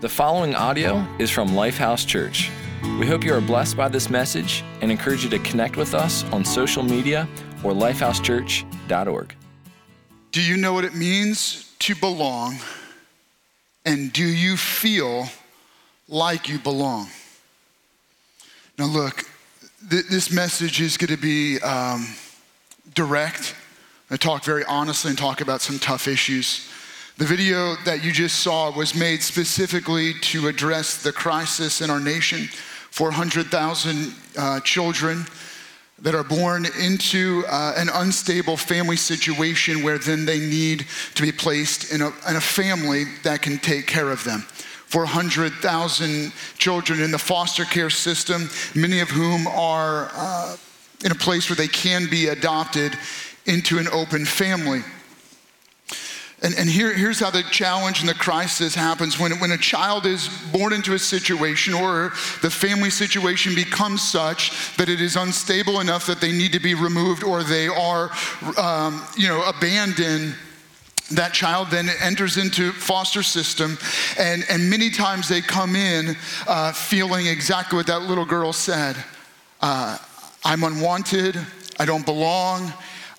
The following audio is from Lifehouse Church. We hope you are blessed by this message and encourage you to connect with us on social media or lifehousechurch.org. Do you know what it means to belong? And do you feel like you belong? Now, look, th- this message is going to be um, direct. I talk very honestly and talk about some tough issues. The video that you just saw was made specifically to address the crisis in our nation 400,000 uh, children that are born into uh, an unstable family situation where then they need to be placed in a, in a family that can take care of them. 400,000 children in the foster care system, many of whom are uh, in a place where they can be adopted into an open family. And, and here, here's how the challenge and the crisis happens. When, when a child is born into a situation or the family situation becomes such that it is unstable enough that they need to be removed or they are um, you know, abandoned that child then enters into foster system and, and many times they come in uh, feeling exactly what that little girl said. Uh, i'm unwanted. I don't belong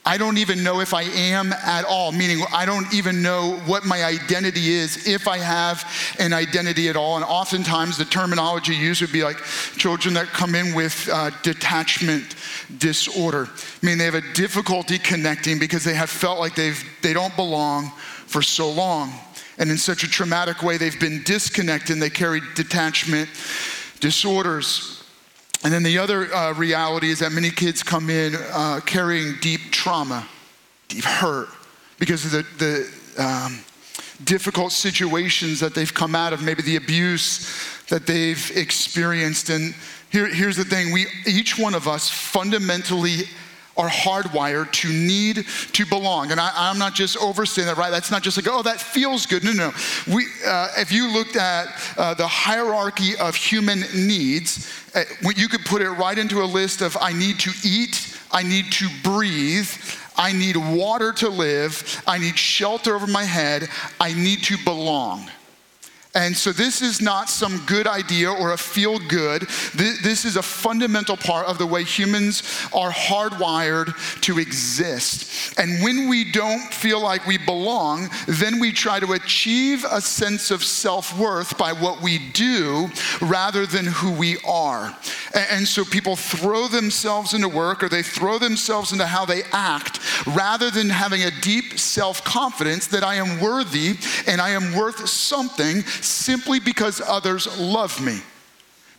I don't even know if I am at all, meaning I don't even know what my identity is, if I have an identity at all. And oftentimes the terminology used would be like children that come in with uh, detachment disorder. I mean, they have a difficulty connecting because they have felt like they've, they don't belong for so long. And in such a traumatic way, they've been disconnected and they carry detachment disorders. And then the other uh, reality is that many kids come in uh, carrying deep trauma, deep hurt, because of the, the um, difficult situations that they've come out of, maybe the abuse that they've experienced. And here, here's the thing we, each one of us fundamentally are hardwired to need to belong. And I, am not just overstating that, right? That's not just like, oh, that feels good. No, no. We, uh, if you looked at uh, the hierarchy of human needs, uh, you could put it right into a list of I need to eat, I need to breathe, I need water to live, I need shelter over my head, I need to belong. And so, this is not some good idea or a feel good. This is a fundamental part of the way humans are hardwired to exist. And when we don't feel like we belong, then we try to achieve a sense of self worth by what we do rather than who we are. And so, people throw themselves into work or they throw themselves into how they act rather than having a deep self confidence that I am worthy and I am worth something simply because others love me.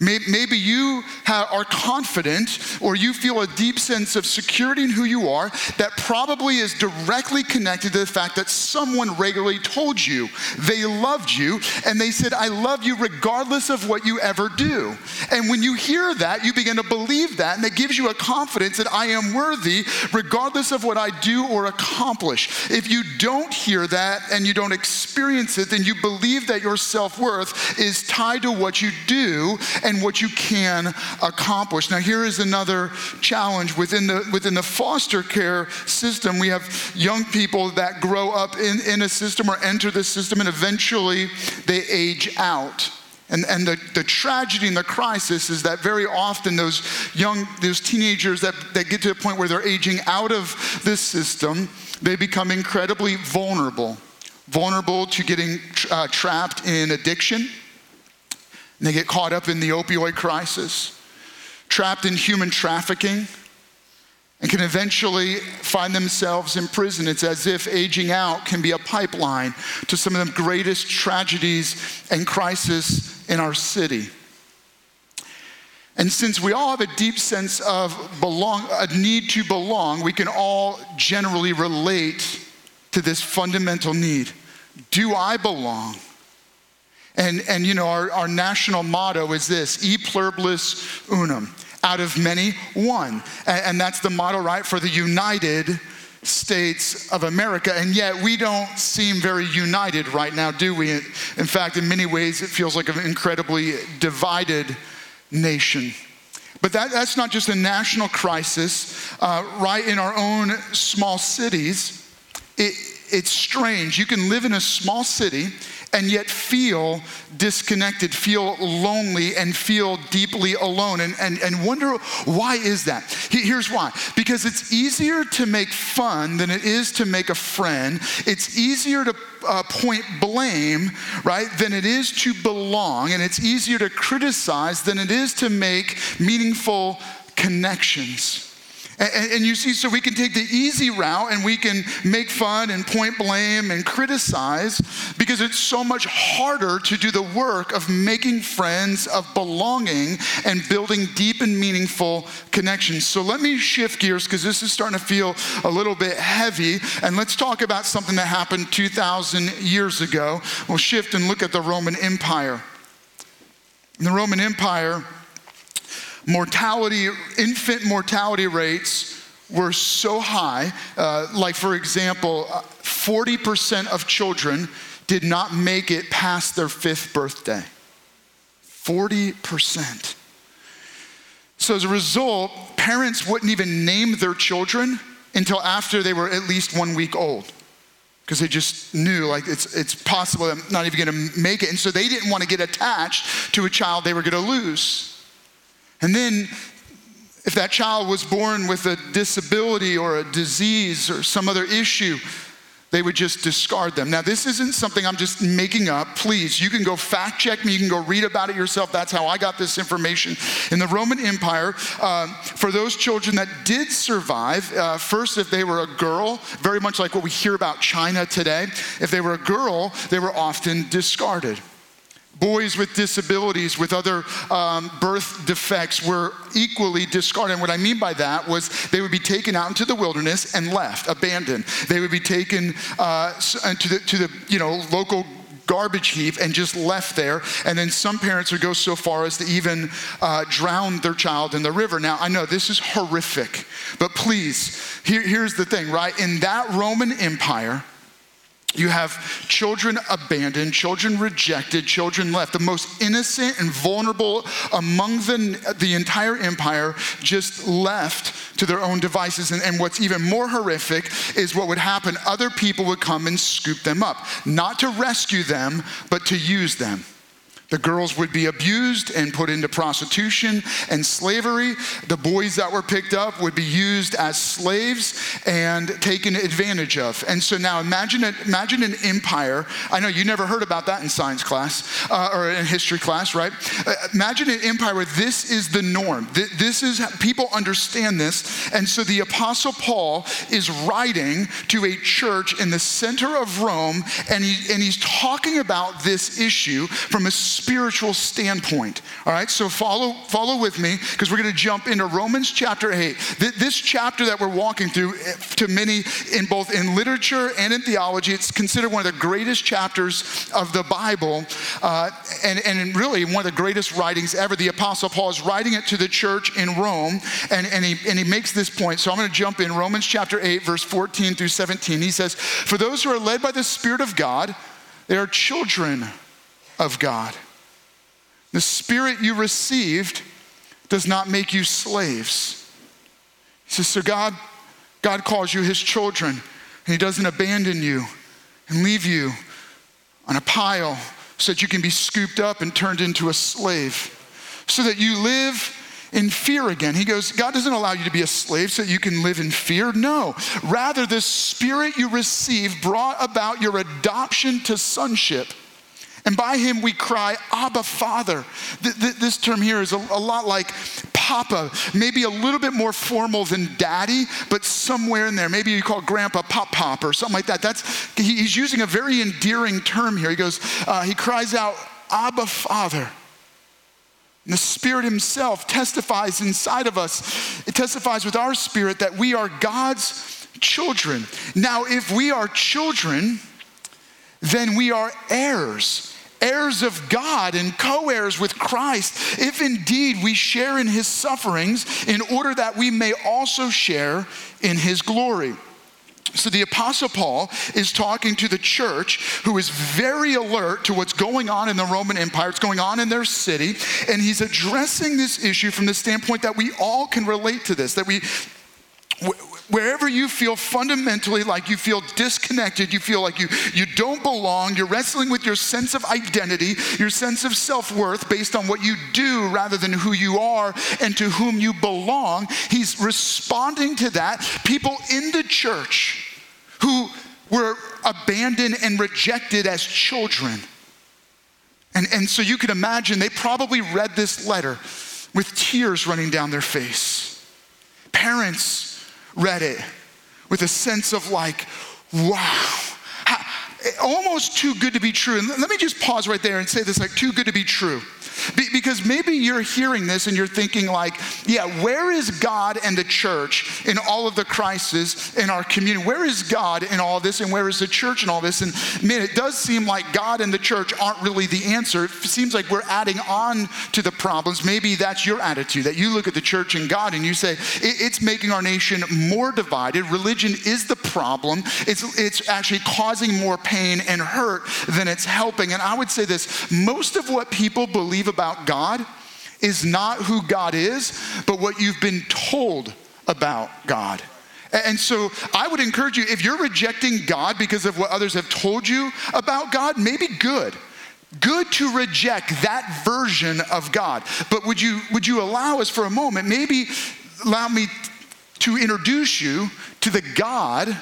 Maybe you are confident or you feel a deep sense of security in who you are that probably is directly connected to the fact that someone regularly told you they loved you and they said, I love you regardless of what you ever do. And when you hear that, you begin to believe that and it gives you a confidence that I am worthy regardless of what I do or accomplish. If you don't hear that and you don't experience it, then you believe that your self worth is tied to what you do. And and what you can accomplish. Now, here is another challenge within the, within the foster care system. We have young people that grow up in, in a system or enter the system, and eventually they age out. And, and the, the tragedy and the crisis is that very often those young, those teenagers that, that get to a point where they're aging out of this system, they become incredibly vulnerable. Vulnerable to getting uh, trapped in addiction, and they get caught up in the opioid crisis, trapped in human trafficking, and can eventually find themselves in prison. It's as if aging out can be a pipeline to some of the greatest tragedies and crises in our city. And since we all have a deep sense of belong, a need to belong, we can all generally relate to this fundamental need. Do I belong? And, and you know, our, our national motto is this e pluribus unum, out of many, one. And, and that's the motto, right, for the United States of America. And yet we don't seem very united right now, do we? In fact, in many ways, it feels like an incredibly divided nation. But that, that's not just a national crisis, uh, right in our own small cities. It, it's strange. You can live in a small city and yet feel disconnected, feel lonely, and feel deeply alone. And, and, and wonder why is that? Here's why. Because it's easier to make fun than it is to make a friend. It's easier to uh, point blame, right, than it is to belong. And it's easier to criticize than it is to make meaningful connections. And, and, you see, so we can take the easy route and we can make fun and point blame and criticize because it's so much harder to do the work of making friends, of belonging, and building deep and meaningful connections. So let me shift gears because this is starting to feel a little bit heavy. And let's talk about something that happened 2,000 years ago. We'll shift and look at the Roman Empire. In the Roman Empire, mortality, infant mortality rates were so high. Uh, like, for example, 40% of children did not make it past their fifth birthday. 40%. So, as a result, parents wouldn't even name their children until after they were at least one week old because they just knew like it's, it's possible I'm not even going to make it. And so they didn't want to get attached to a child they were going to lose. And then, if that child was born with a disability or a disease or some other issue, they would just discard them. Now, this isn't something I'm just making up. Please, you can go fact check me. You can go read about it yourself. That's how I got this information. In the Roman Empire, uh, for those children that did survive, uh, first, if they were a girl, very much like what we hear about China today, if they were a girl, they were often discarded. Boys with disabilities, with other um, birth defects, were equally discarded. And what I mean by that was they would be taken out into the wilderness and left, abandoned. They would be taken uh, to the, to the you know, local garbage heap and just left there. And then some parents would go so far as to even uh, drown their child in the river. Now, I know this is horrific, but please, here, here's the thing, right? In that Roman Empire, you have children abandoned, children rejected, children left. The most innocent and vulnerable among the, the entire empire just left to their own devices. And, and what's even more horrific is what would happen other people would come and scoop them up, not to rescue them, but to use them. The girls would be abused and put into prostitution and slavery. The boys that were picked up would be used as slaves and taken advantage of. And so now imagine, imagine an empire. I know you never heard about that in science class uh, or in history class, right? Uh, imagine an empire where this is the norm. This is, people understand this. And so the Apostle Paul is writing to a church in the center of Rome, and, he, and he's talking about this issue from a spiritual standpoint. All right, so follow, follow with me because we're going to jump into Romans chapter 8. This chapter that we're walking through, eh, to many in both in literature and in theology, it's considered one of the greatest chapters of the Bible uh, and, and really one of the greatest writings ever. The Apostle Paul is writing it to the church in Rome, and, and, he, and he makes this point. So I'm going to jump in Romans chapter 8, verse 14 through 17. He says, For those who are led by the Spirit of God, they are children of God. The spirit you received does not make you slaves. He says, so God, God calls you his children, and he doesn't abandon you and leave you on a pile so that you can be scooped up and turned into a slave, so that you live in fear again. He goes, God doesn't allow you to be a slave so that you can live in fear. No. Rather, the spirit you received brought about your adoption to sonship. And by him we cry, Abba, Father. Th- th- this term here is a, a lot like Papa, maybe a little bit more formal than daddy, but somewhere in there. Maybe you call grandpa Pop Pop or something like that. That's, he, he's using a very endearing term here. He goes, uh, he cries out, Abba, Father. And the Spirit Himself testifies inside of us. It testifies with our spirit that we are God's children. Now, if we are children, then we are heirs heirs of God and co heirs with Christ, if indeed we share in his sufferings, in order that we may also share in his glory. So the Apostle Paul is talking to the church who is very alert to what's going on in the Roman Empire, what's going on in their city, and he's addressing this issue from the standpoint that we all can relate to this, that we wherever you feel fundamentally like you feel disconnected, you feel like you, you don't belong, you're wrestling with your sense of identity, your sense of self worth based on what you do rather than who you are and to whom you belong, he's responding to that. People in the church who were abandoned and rejected as children. And, and so you can imagine they probably read this letter with tears running down their face. Parents read it with a sense of like, wow, almost too good to be true. And let me just pause right there and say this like, too good to be true. Be- because maybe you're hearing this and you're thinking, like, yeah, where is God and the church in all of the crisis in our community? Where is God in all this and where is the church in all this? And man, it does seem like God and the church aren't really the answer. It seems like we're adding on to the problems. Maybe that's your attitude that you look at the church and God and you say, it's making our nation more divided. Religion is the problem, it's, it's actually causing more pain and hurt than it's helping. And I would say this most of what people believe about God is not who God is, but what you've been told about God. And so I would encourage you if you're rejecting God because of what others have told you about God, maybe good. Good to reject that version of God. But would you would you allow us for a moment, maybe allow me to introduce you to the God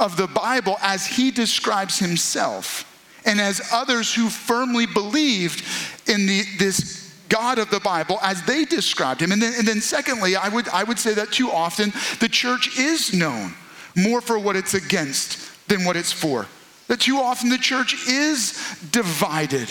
of the Bible as he describes himself and as others who firmly believed in the, this God of the Bible as they described him. And then, and then secondly, I would, I would say that too often the church is known more for what it's against than what it's for. That too often the church is divided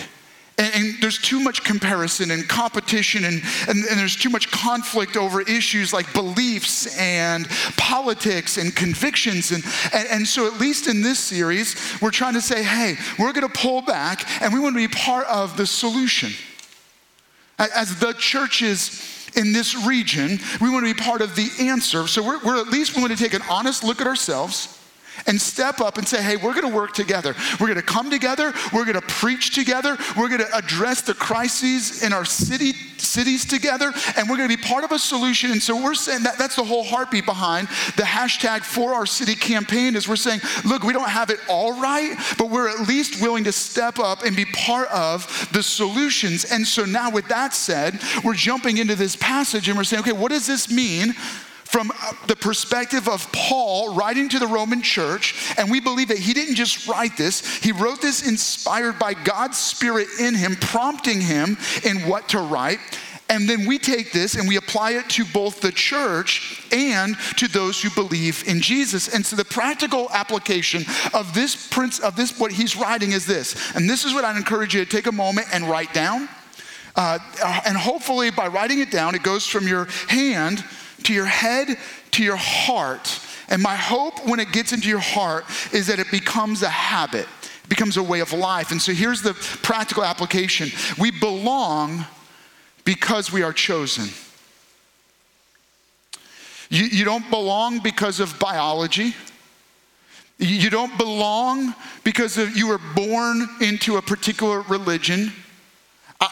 and, and, there's too much comparison and competition, and, and, and there's too much conflict over issues like beliefs and politics and convictions. And, and, and so, at least in this series, we're trying to say, hey, we're going to pull back and we want to be part of the solution. As the churches in this region, we want to be part of the answer. So, we're, we're at least going to take an honest look at ourselves and step up and say, hey, we're gonna work together. We're gonna come together. We're gonna preach together. We're gonna address the crises in our city, cities together, and we're gonna be part of a solution. And so we're saying that that's the whole heartbeat behind the hashtag for our city campaign is we're saying, look, we don't have it all right, but we're at least willing to step up and be part of the solutions. And so now with that said, we're jumping into this passage and we're saying, okay, what does this mean? From uh, the perspective of Paul writing to the Roman church, and we believe that he didn't just write this, he wrote this inspired by God's Spirit in him, prompting him in what to write. And then we take this and we apply it to both the church and to those who believe in Jesus. And so the practical application of this prince of this what he's writing is this. And this is what I'd encourage you to take a moment and write down. Uh, and hopefully by writing it down, it goes from your hand to your head, to your heart. And my hope when it gets into your heart is that it becomes a habit, it becomes a way of life. And so here's the practical application we belong because we are chosen. You, you don't belong because of biology. You don't belong because of, you were born into a particular religion.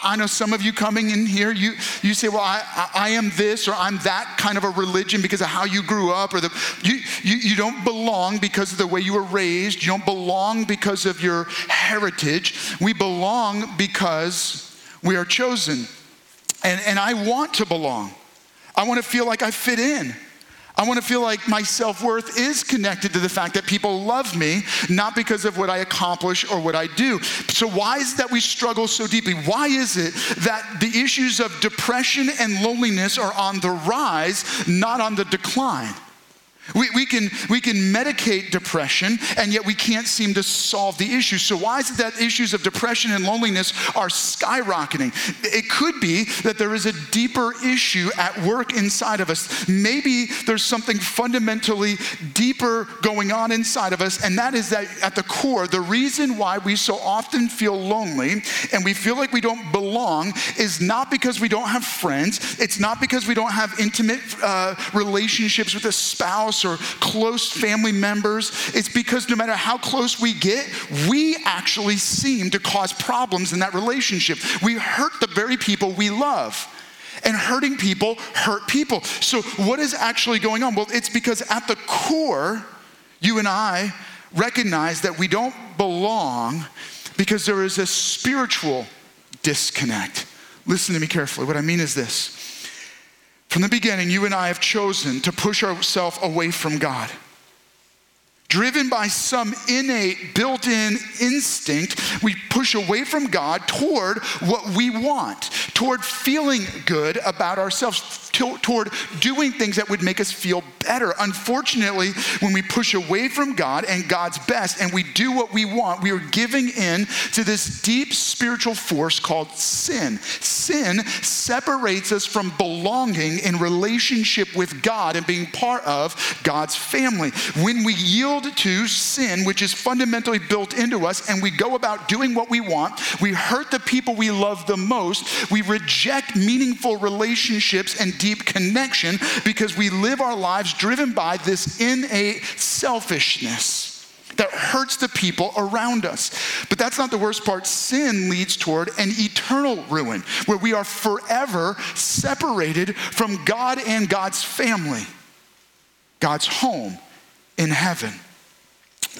I know some of you coming in here, you, you say, well, I, I am this or I'm that kind of a religion because of how you grew up, or the, you, you, you don't belong because of the way you were raised. You don't belong because of your heritage. We belong because we are chosen. And, and I want to belong. I want to feel like I fit in. I want to feel like my self worth is connected to the fact that people love me, not because of what I accomplish or what I do. So, why is that we struggle so deeply? Why is it that the issues of depression and loneliness are on the rise, not on the decline? We, we, can, we can medicate depression, and yet we can't seem to solve the issue. So, why is it that issues of depression and loneliness are skyrocketing? It could be that there is a deeper issue at work inside of us. Maybe there's something fundamentally deeper going on inside of us, and that is that at the core, the reason why we so often feel lonely and we feel like we don't belong is not because we don't have friends, it's not because we don't have intimate uh, relationships with a spouse spouse or close family members. It's because no matter how close we get, we actually seem to cause problems in that relationship. We hurt the very people we love. And hurting people hurt people. So, what is actually going on? Well, it's because at the core, you and I recognize that we don't belong because there is a spiritual disconnect. Listen to me carefully. What I mean is this from the beginning, you and I have chosen to push ourselves away from God. Driven by some innate, built in instinct, we push away from God toward what we want, toward feeling good about ourselves, toward doing things that would make us feel better. Unfortunately, when we push away from God and God's best and we do what we want, we are giving in to this deep spiritual force called sin. Sin separates us from belonging in relationship with God and being part of God's family. When we yield yield to sin, which is fundamentally built into us, and we go about doing what we want, we hurt the people we love the most, we reject meaningful relationships and deep connection because we live our lives driven by this innate selfishness that hurts the people around us. But that's not the worst part. Sin leads toward an eternal ruin where we are forever separated from God and God's family, God's home in heaven.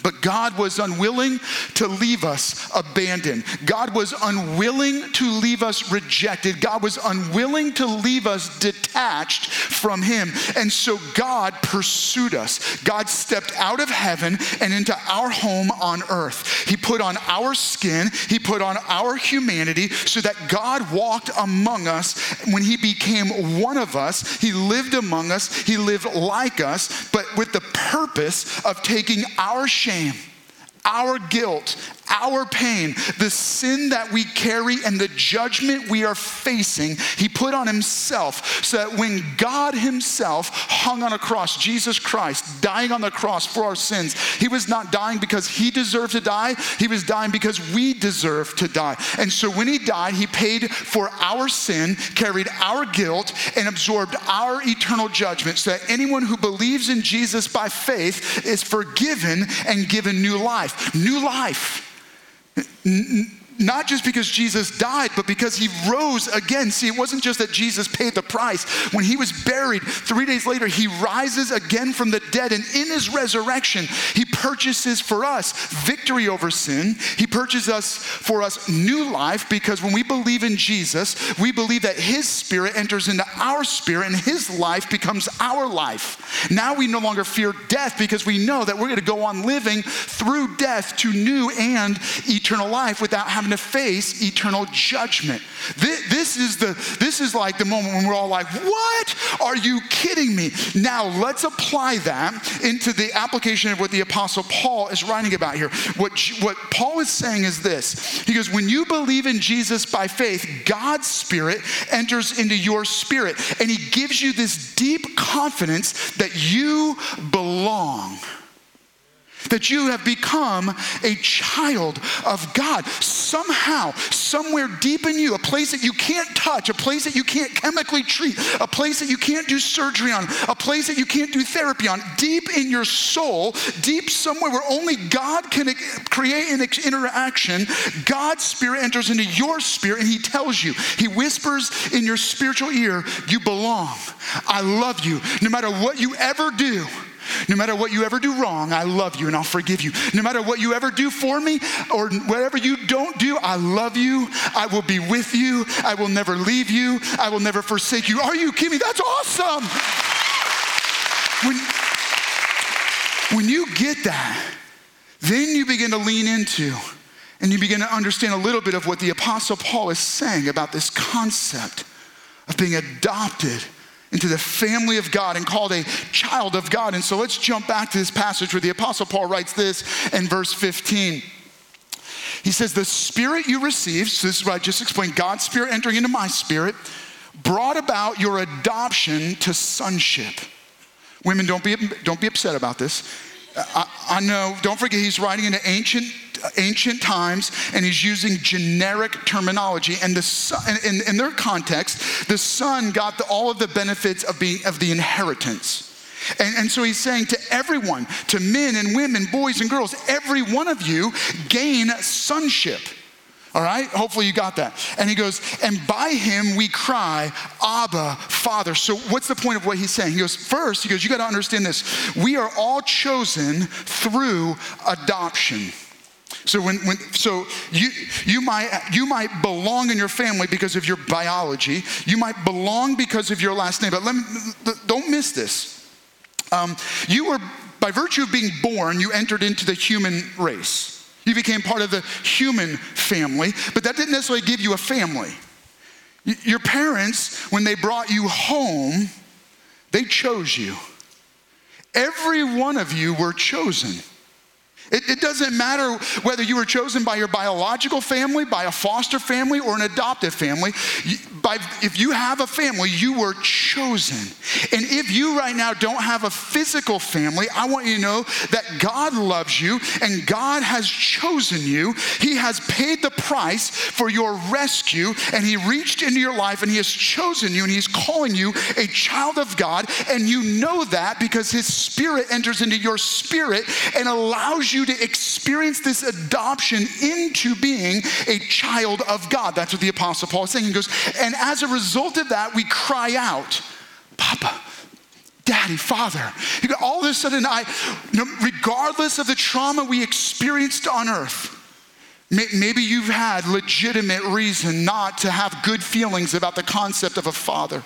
But God was unwilling to leave us abandoned. God was unwilling to leave us rejected. God was unwilling to leave us detached from Him. And so God pursued us. God stepped out of heaven and into our home on earth. He put on our skin, He put on our humanity so that God walked among us. When He became one of us, He lived among us, He lived like us, but with the purpose of taking our shame, shame our guilt, our pain, the sin that we carry, and the judgment we are facing, he put on himself so that when God himself hung on a cross, Jesus Christ dying on the cross for our sins, he was not dying because he deserved to die, he was dying because we deserve to die. And so when he died, he paid for our sin, carried our guilt, and absorbed our eternal judgment so that anyone who believes in Jesus by faith is forgiven and given new life. New life not just because Jesus died, but because he rose again. See, it wasn't just that Jesus paid the price. When he was buried, three days later, he rises again from the dead. And in his resurrection, he purchases for us victory over sin. He purchases us for us new life because when we believe in Jesus, we believe that his spirit enters into our spirit and his life becomes our life. Now we no longer fear death because we know that we're going to go on living through death to new and eternal life without having having to face eternal judgment. This, this, is the, this is like the moment when we're all like, What? Are you kidding me? Now let's apply that into the application of what the Apostle Paul is writing about here. What, what Paul is saying is this He goes, When you believe in Jesus by faith, God's Spirit enters into your spirit, and He gives you this deep confidence that you belong that you have become a child of God. Somehow, somewhere deep in you, a place that you can't touch, a place that you can't chemically treat, a place that you can't do surgery on, a place that you can't do therapy on, deep in your soul, deep somewhere where only God can create an interaction, God's spirit enters into your spirit and He tells you, He whispers in your spiritual ear, You belong. I love you. No matter what you ever do, no matter what you ever do wrong, I love you and I'll forgive you. No matter what you ever do for me or whatever you don't do, I love you. I will be with you. I will never leave you. I will never forsake you. Are you kidding me? That's awesome. When, when you get that, then you begin to lean into and you begin to understand a little bit of what the Apostle Paul is saying about this concept of being adopted into the family of God and called a child of God. And so let's jump back to this passage where the Apostle Paul writes this in verse 15. He says, The spirit you received, so this is what I just explained God's spirit entering into my spirit, brought about your adoption to sonship. Women, don't be, don't be upset about this. I, I know, don't forget, he's writing in an ancient ancient times and he's using generic terminology and the son, in, in their context the son got the, all of the benefits of being of the inheritance and, and so he's saying to everyone to men and women boys and girls every one of you gain sonship All right? Hopefully you got that. And he goes, and by him we cry, Abba, Father. So what's the point of what he's saying? He goes, first, he goes, you got to understand this. We are all chosen through adoption. So when, when so you you might you might belong in your family because of your biology. You might belong because of your last name. But let me, don't miss this. Um, you were by virtue of being born, you entered into the human race. You became part of the human family, but that didn't necessarily give you a family. Your parents, when they brought you home, they chose you. Every one of you were chosen. It, it, doesn't matter whether you were chosen by your biological family, by a foster family, or an adoptive family. By, if you have a family, you were chosen. And if you right now don't have a physical family, I want you to know that God loves you and God has chosen you. He has paid the price for your rescue, and He reached into your life and He has chosen you, and He's calling you a child of God. And you know that because His Spirit enters into your spirit and allows you to experience this adoption into being a child of God. That's what the Apostle Paul is saying. He goes, and as a result of that, we cry out, Papa, Daddy, Father. All of a sudden, I, regardless of the trauma we experienced on earth, maybe you've had legitimate reason not to have good feelings about the concept of a father.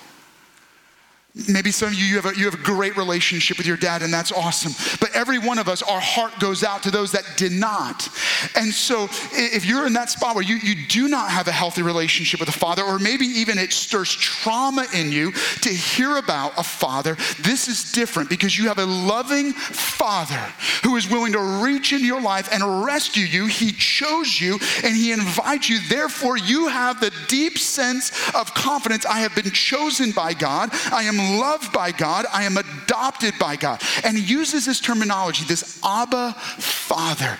Maybe some of you, you have, a, you have a great relationship with your dad, and that's awesome. But every one of us, our heart goes out to those that did not. And so, if you're in that spot where you, you do not have a healthy relationship with a father, or maybe even it stirs trauma in you to hear about a father, this is different because you have a loving father who is willing to reach into your life and rescue you. He chose you and he invites you. Therefore, you have the deep sense of confidence I have been chosen by God. I am loved by God, I am adopted by God. And he uses this terminology, this Abba Father.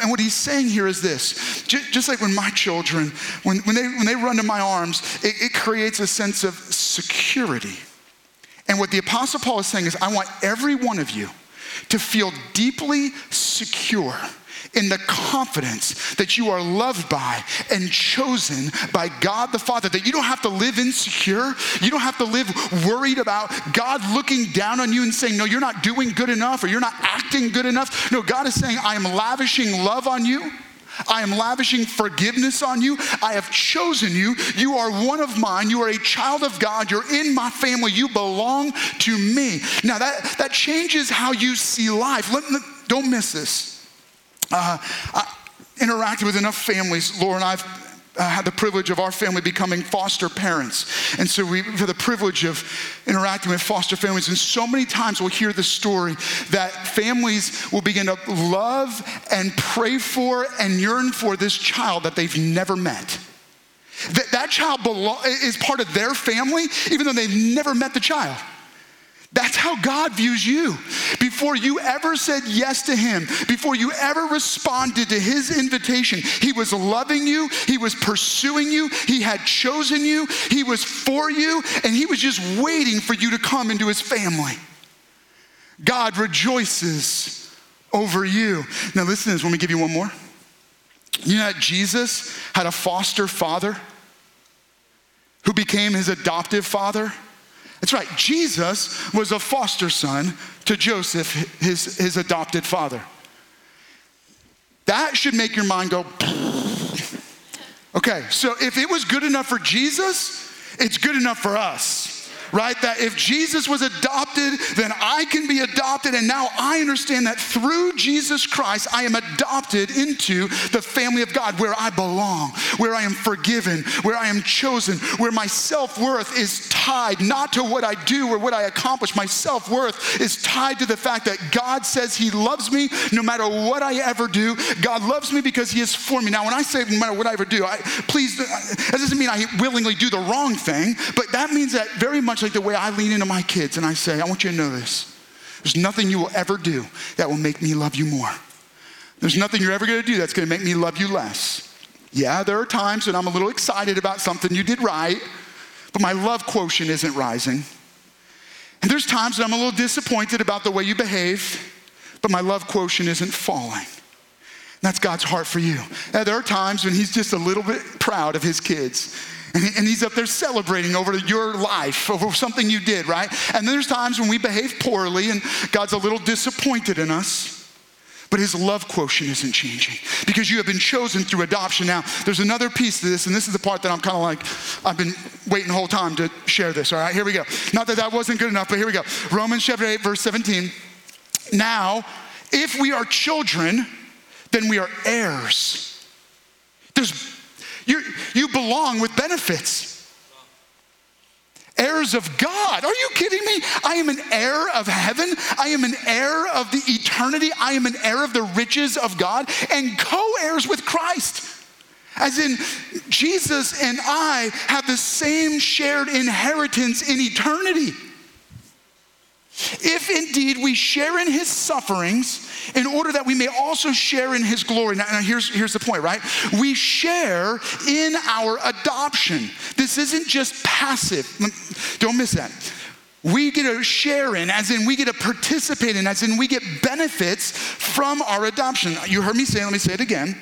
And what he's saying here is this just like when my children, when, when, they, when they run to my arms, it, it creates a sense of security. And what the Apostle Paul is saying is, I want every one of you to feel deeply secure in the confidence that you are loved by and chosen by God the Father, that you don't have to live insecure. You don't have to live worried about God looking down on you and saying, No, you're not doing good enough or you're not acting good enough. No, God is saying, I am lavishing love on you. I am lavishing forgiveness on you. I have chosen you. You are one of mine. You are a child of God. You're in my family. You belong to me. Now, that, that changes how you see life. Let, let, don't miss this uh, I interacted with enough families. Laura and I've uh, had the privilege of our family becoming foster parents. And so we've had the privilege of interacting with foster families. And so many times we'll hear the story that families will begin to love and pray for and yearn for this child that they've never met. That, that child belo- is part of their family, even though they've never met the child. That's how God views you. Before you ever said yes to Him, before you ever responded to His invitation, He was loving you, He was pursuing you, He had chosen you, He was for you, and He was just waiting for you to come into His family. God rejoices over you. Now, listen to this. Let me give you one more. You know that Jesus had a foster father who became his adoptive father? That's right, Jesus was a foster son to Joseph, his, his adopted father. That should make your mind go, okay, so if it was good enough for Jesus, it's good enough for us right? That if Jesus was adopted, then I can be adopted. And now I understand that through Jesus Christ, I am adopted into the family of God where I belong, where I am forgiven, where I am chosen, where my self worth is tied not to what I do or what I accomplish. My self worth is tied to the fact that God says He loves me no matter what I ever do. God loves me because He is for me. Now, when I say no matter what I ever do, I, please, that doesn't mean I willingly do the wrong thing, but that means that very much like the way I lean into my kids and I say, I want you to know this. There's nothing you will ever do that will make me love you more. There's nothing you're ever to do that's to make me love you less. Yeah, there are times when I'm a little excited about something you did right, but my love quotient isn't rising. And there's times that I'm a little disappointed about the way you behave, but my love quotient isn't falling. That's God's heart for you. There are times when He's just a little bit proud of His kids. And he's up there celebrating over your life, over something you did, right? And there's times when we behave poorly and God's a little disappointed in us. But his love quotient isn't changing because you have been chosen through adoption. Now, there's another piece to this, and this is the part that I'm kind of like, I've been waiting the whole time to share this. All right, here we go. Not that that wasn't good enough, but here we go. Romans chapter 8, verse 17. Now, if we are children, then we are heirs. There's, you, you belong with benefits. Heirs of God. Are you kidding me? I am an heir of heaven. I am an heir of the eternity. I am an heir of the riches of God and co heirs with Christ. As in, Jesus and I have the same shared inheritance in eternity. If indeed we share in his sufferings, in order that we may also share in his glory. Now, now, here's, here's the point, right? We share in our adoption. This isn't just passive. Don't miss that. We get to share in, as in we get to participate in, as in we get benefits from our adoption. You heard me say, let me say it again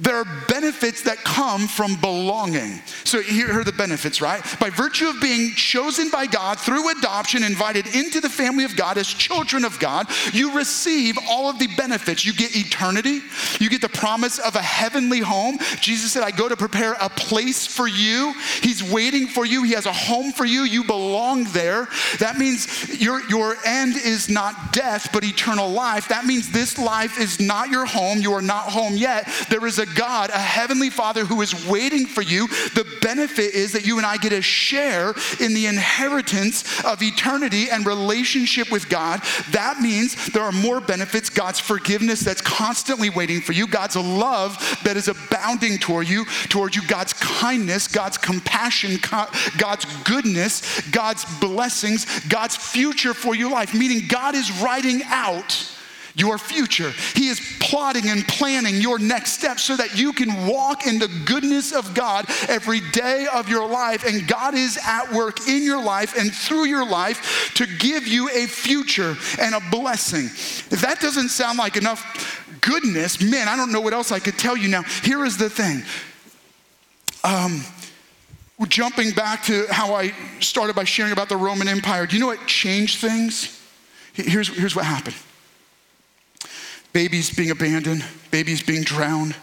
there are benefits that come from belonging. So here are the benefits, right? By virtue of being chosen by God through adoption, invited into the family of God as children of God, you receive all of the benefits. You get eternity, you get the promise of a heavenly home. Jesus said, I go to prepare a place for you. He's waiting for you, He has a home for you. You belong there. That means your, your end is not death, but eternal life. That means this life is not your home. You are not home yet. There is a God, a heavenly Father who is waiting for you. The benefit is that you and I get a share in the inheritance of eternity and relationship with God. That means there are more benefits God's forgiveness that's constantly waiting for you, God's love that is abounding toward you, toward you, God's kindness, God's compassion, God's goodness, God's blessings, God's future for your life, meaning God is writing out your future. He is plotting and planning your next steps so that you can walk in the goodness of God every day of your life. And God is at work in your life and through your life to give you a future and a blessing. If that doesn't sound like enough goodness, man, I don't know what else I could tell you now. Here is the thing. Um, jumping back to how I started by sharing about the Roman Empire, do you know what changed things? Here's, here's what happened babies being abandoned, babies being drowned,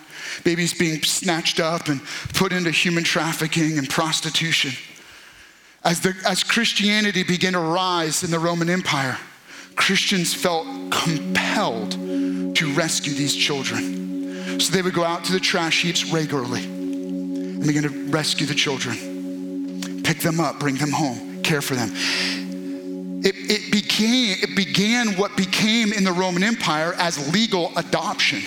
babies being snatched up and put into human trafficking and prostitution. As, the, as Christianity began to rise in the Roman Empire, Christians felt compelled to rescue these children. So they would go out to the trash heaps regularly and begin to rescue the children, pick them up, bring them home, care for them it, it, became, it began what became in the Roman Empire as legal adoption.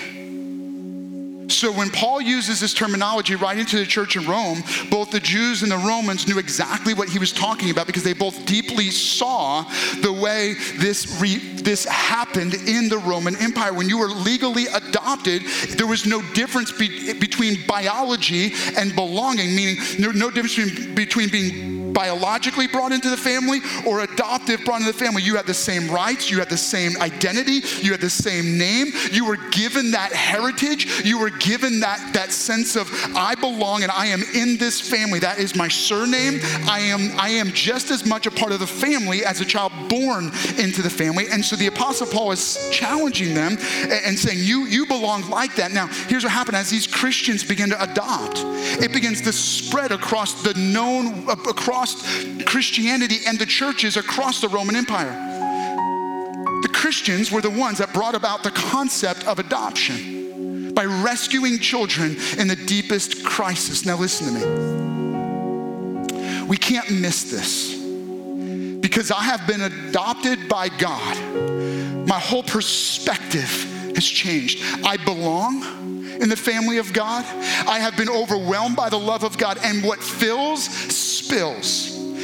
So when Paul uses this terminology right into the church in Rome, both the Jews and the Romans knew exactly what he was talking about because they both deeply saw the way this, re, this happened in the Roman Empire. When you were legally adopted, there was no difference be, between biology and belonging, meaning no, no difference between, between being biologically brought into the family or adoptive brought into the family. You had the same rights, you had the same identity, you had the same name. You were given that heritage, you were given that, that sense of I belong and I am in this family. That is my surname. I am, I am just as much a part of the family as a child born into the family. And so the Apostle Paul is challenging them and saying, You, you belong like that. Now, here's what happened as these Christians begin to adopt, it begins to spread across the known, across Christianity and the churches across the Roman Empire. The Christians were the ones that brought about the concept of adoption by rescuing children in the deepest crisis. Now, listen to me. We can't miss this because I have been adopted by God. My whole perspective has changed. I belong in the family of God. I have been overwhelmed by the love of God, and what fills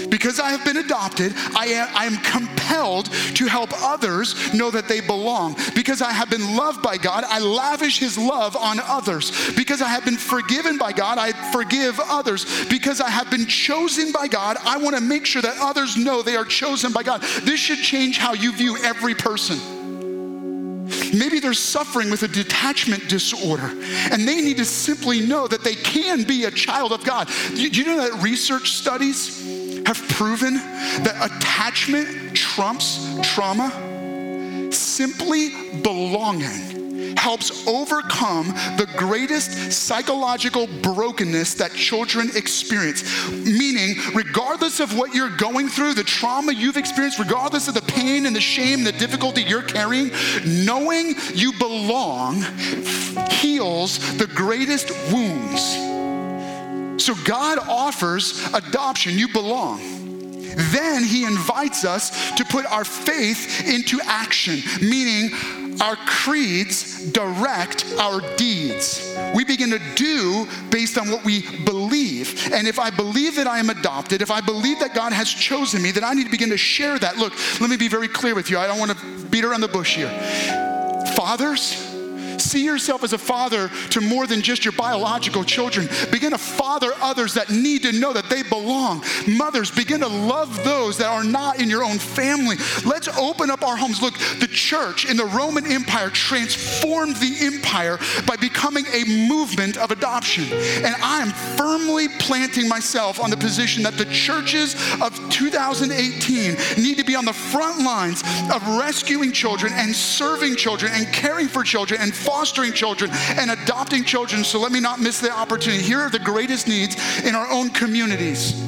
Because I have been adopted, I am, I am, compelled to help others know that they belong. Because I have been loved by God, I lavish His love on others. Because I have been forgiven by God, I forgive others. Because I have been chosen by God, I want to make sure that others know they are chosen by God. This should change how you view every person. Maybe they're suffering with a detachment disorder and they need to simply know that they can be a child of God. Do you know that research studies have proven that attachment trumps trauma? Simply belonging helps overcome the greatest psychological brokenness that children experience. Meaning, regardless of what you're going through, the trauma you've experienced, regardless of the pain and the shame, the difficulty you're carrying, knowing you belong heals the greatest wounds. So God offers adoption, you belong. Then he invites us to put our faith into action, meaning our creeds direct our deeds. We begin to do based on what we believe. And if I believe that I am adopted, if I believe that God has chosen me, then I need to begin to share that. Look, let me be very clear with you. I don't want to beat around the bush here. Fathers, See yourself as a father to more than just your biological children. Begin to father others that need to know that they belong. Mothers, begin to love those that are not in your own family. Let's open up our homes. Look, the church in the Roman Empire transformed the empire by becoming a movement of adoption. And I am firmly planting myself on the position that the churches of 2018 need to be on the front lines of rescuing children and serving children and caring for children and fostering children and adopting children. So let me not miss the opportunity. Here are the greatest needs in our own communities.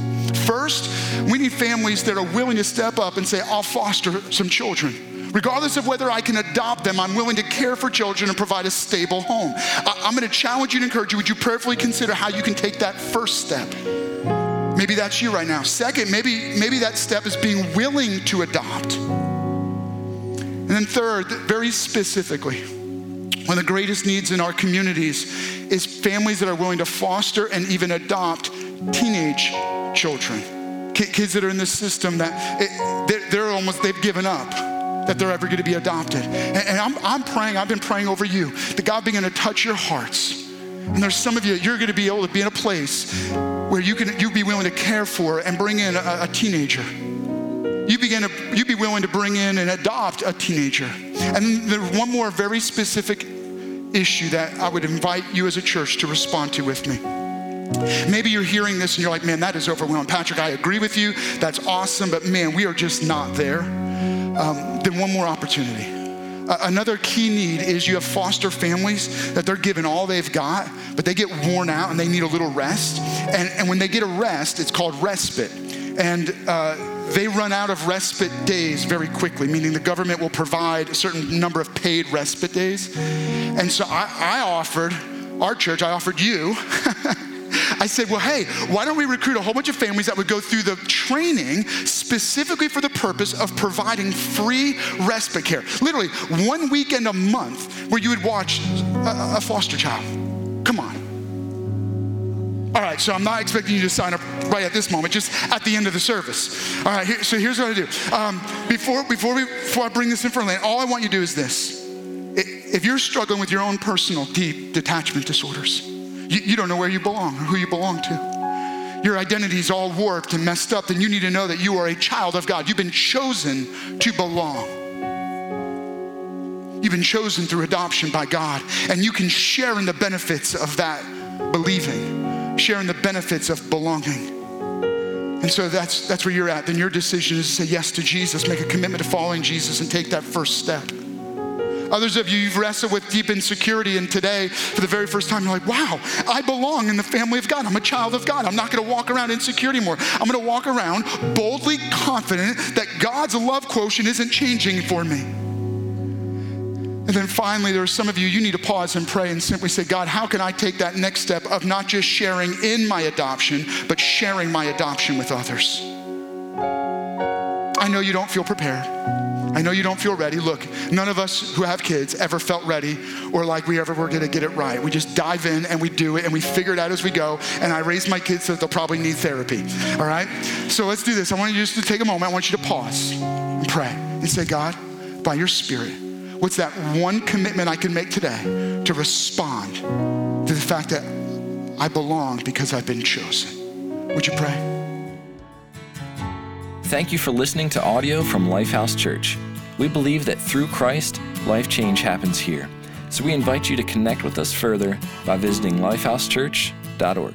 First, we need families that are willing to step up and say, I'll foster some children. Regardless of whether I can adopt them, I'm willing to care for children and provide a stable home. I- am going to challenge you and encourage you. Would you prayerfully consider how you can take that first step? Maybe that's you right now. Second, maybe, maybe that step is being willing to adopt. And then third, very specifically, one of the greatest needs in our communities is families that are willing to foster and even adopt teenage children. Kids that are in the system that it, they're almost, they've given up that they're ever going to be adopted. And, I'm, I'm praying, I've been praying over you, that God begin to touch your hearts. And there's some of you, you're going to be able to be in a place where you can you be willing to care for and bring in a, a teenager. You begin to you be willing to bring in and adopt a teenager. And there's one more very specific issue that I would invite you as a church to respond to with me. Maybe you're hearing this and you're like, man, that is overwhelming. Patrick, I agree with you. That's awesome, but man, we are just not there. Um, then one more opportunity. Uh, another key need is you have foster families that they're given all they've got, but they get worn out and they need a little rest. And, and when they get a rest, it's called respite. And uh, they run out of respite days very quickly, meaning the government will provide a certain number of paid respite days. And so I, I offered, our church, I offered you. I said, well, hey, why don't we recruit a whole bunch of families that would go through the training specifically for the purpose of providing free respite care? Literally, one weekend a month where you would watch a, a foster child. Come on. All right, so I'm not expecting you to sign up right at this moment, just at the end of the service. All right, here, so here's what I do. Um, before, before, we, before I bring this in for Lane, all I want you to do is this. If you're struggling with your own personal deep detachment disorders, you, you don't know where you belong or who you belong to. Your identity is all warped and messed up, then you need to know that you are a child of God. You've been chosen to belong. You've been chosen through adoption by God, and you can share in the benefits of that believing, share in the benefits of belonging. And so that's, that's where you're at. Then your decision is to say yes to Jesus, make a commitment to following Jesus, and take that first step. Others of you, you've wrestled with deep insecurity, and today, for the very first time, you're like, wow, I belong in the family of God. I'm a child of God. I'm not going to walk around insecure anymore. I'm going to walk around boldly confident that God's love quotient isn't changing for me. And then finally, there are some of you, you need to pause and pray and simply say, God, how can I take that next step of not just sharing in my adoption, but sharing my adoption with others? I know you don't feel prepared. I know you don't feel ready. Look, none of us who have kids ever felt ready or like we ever were gonna get it right. We just dive in and we do it and we figure it out as we go. And I raise my kids so they'll probably need therapy. All right? So let's do this. I want you just to take a moment. I want you to pause and pray and say, God, by your spirit, what's that one commitment I can make today to respond to the fact that I belong because I've been chosen? Would you pray? Thank you for listening to audio from Lifehouse Church. We believe that through Christ, life change happens here. So we invite you to connect with us further by visiting lifehousechurch.org.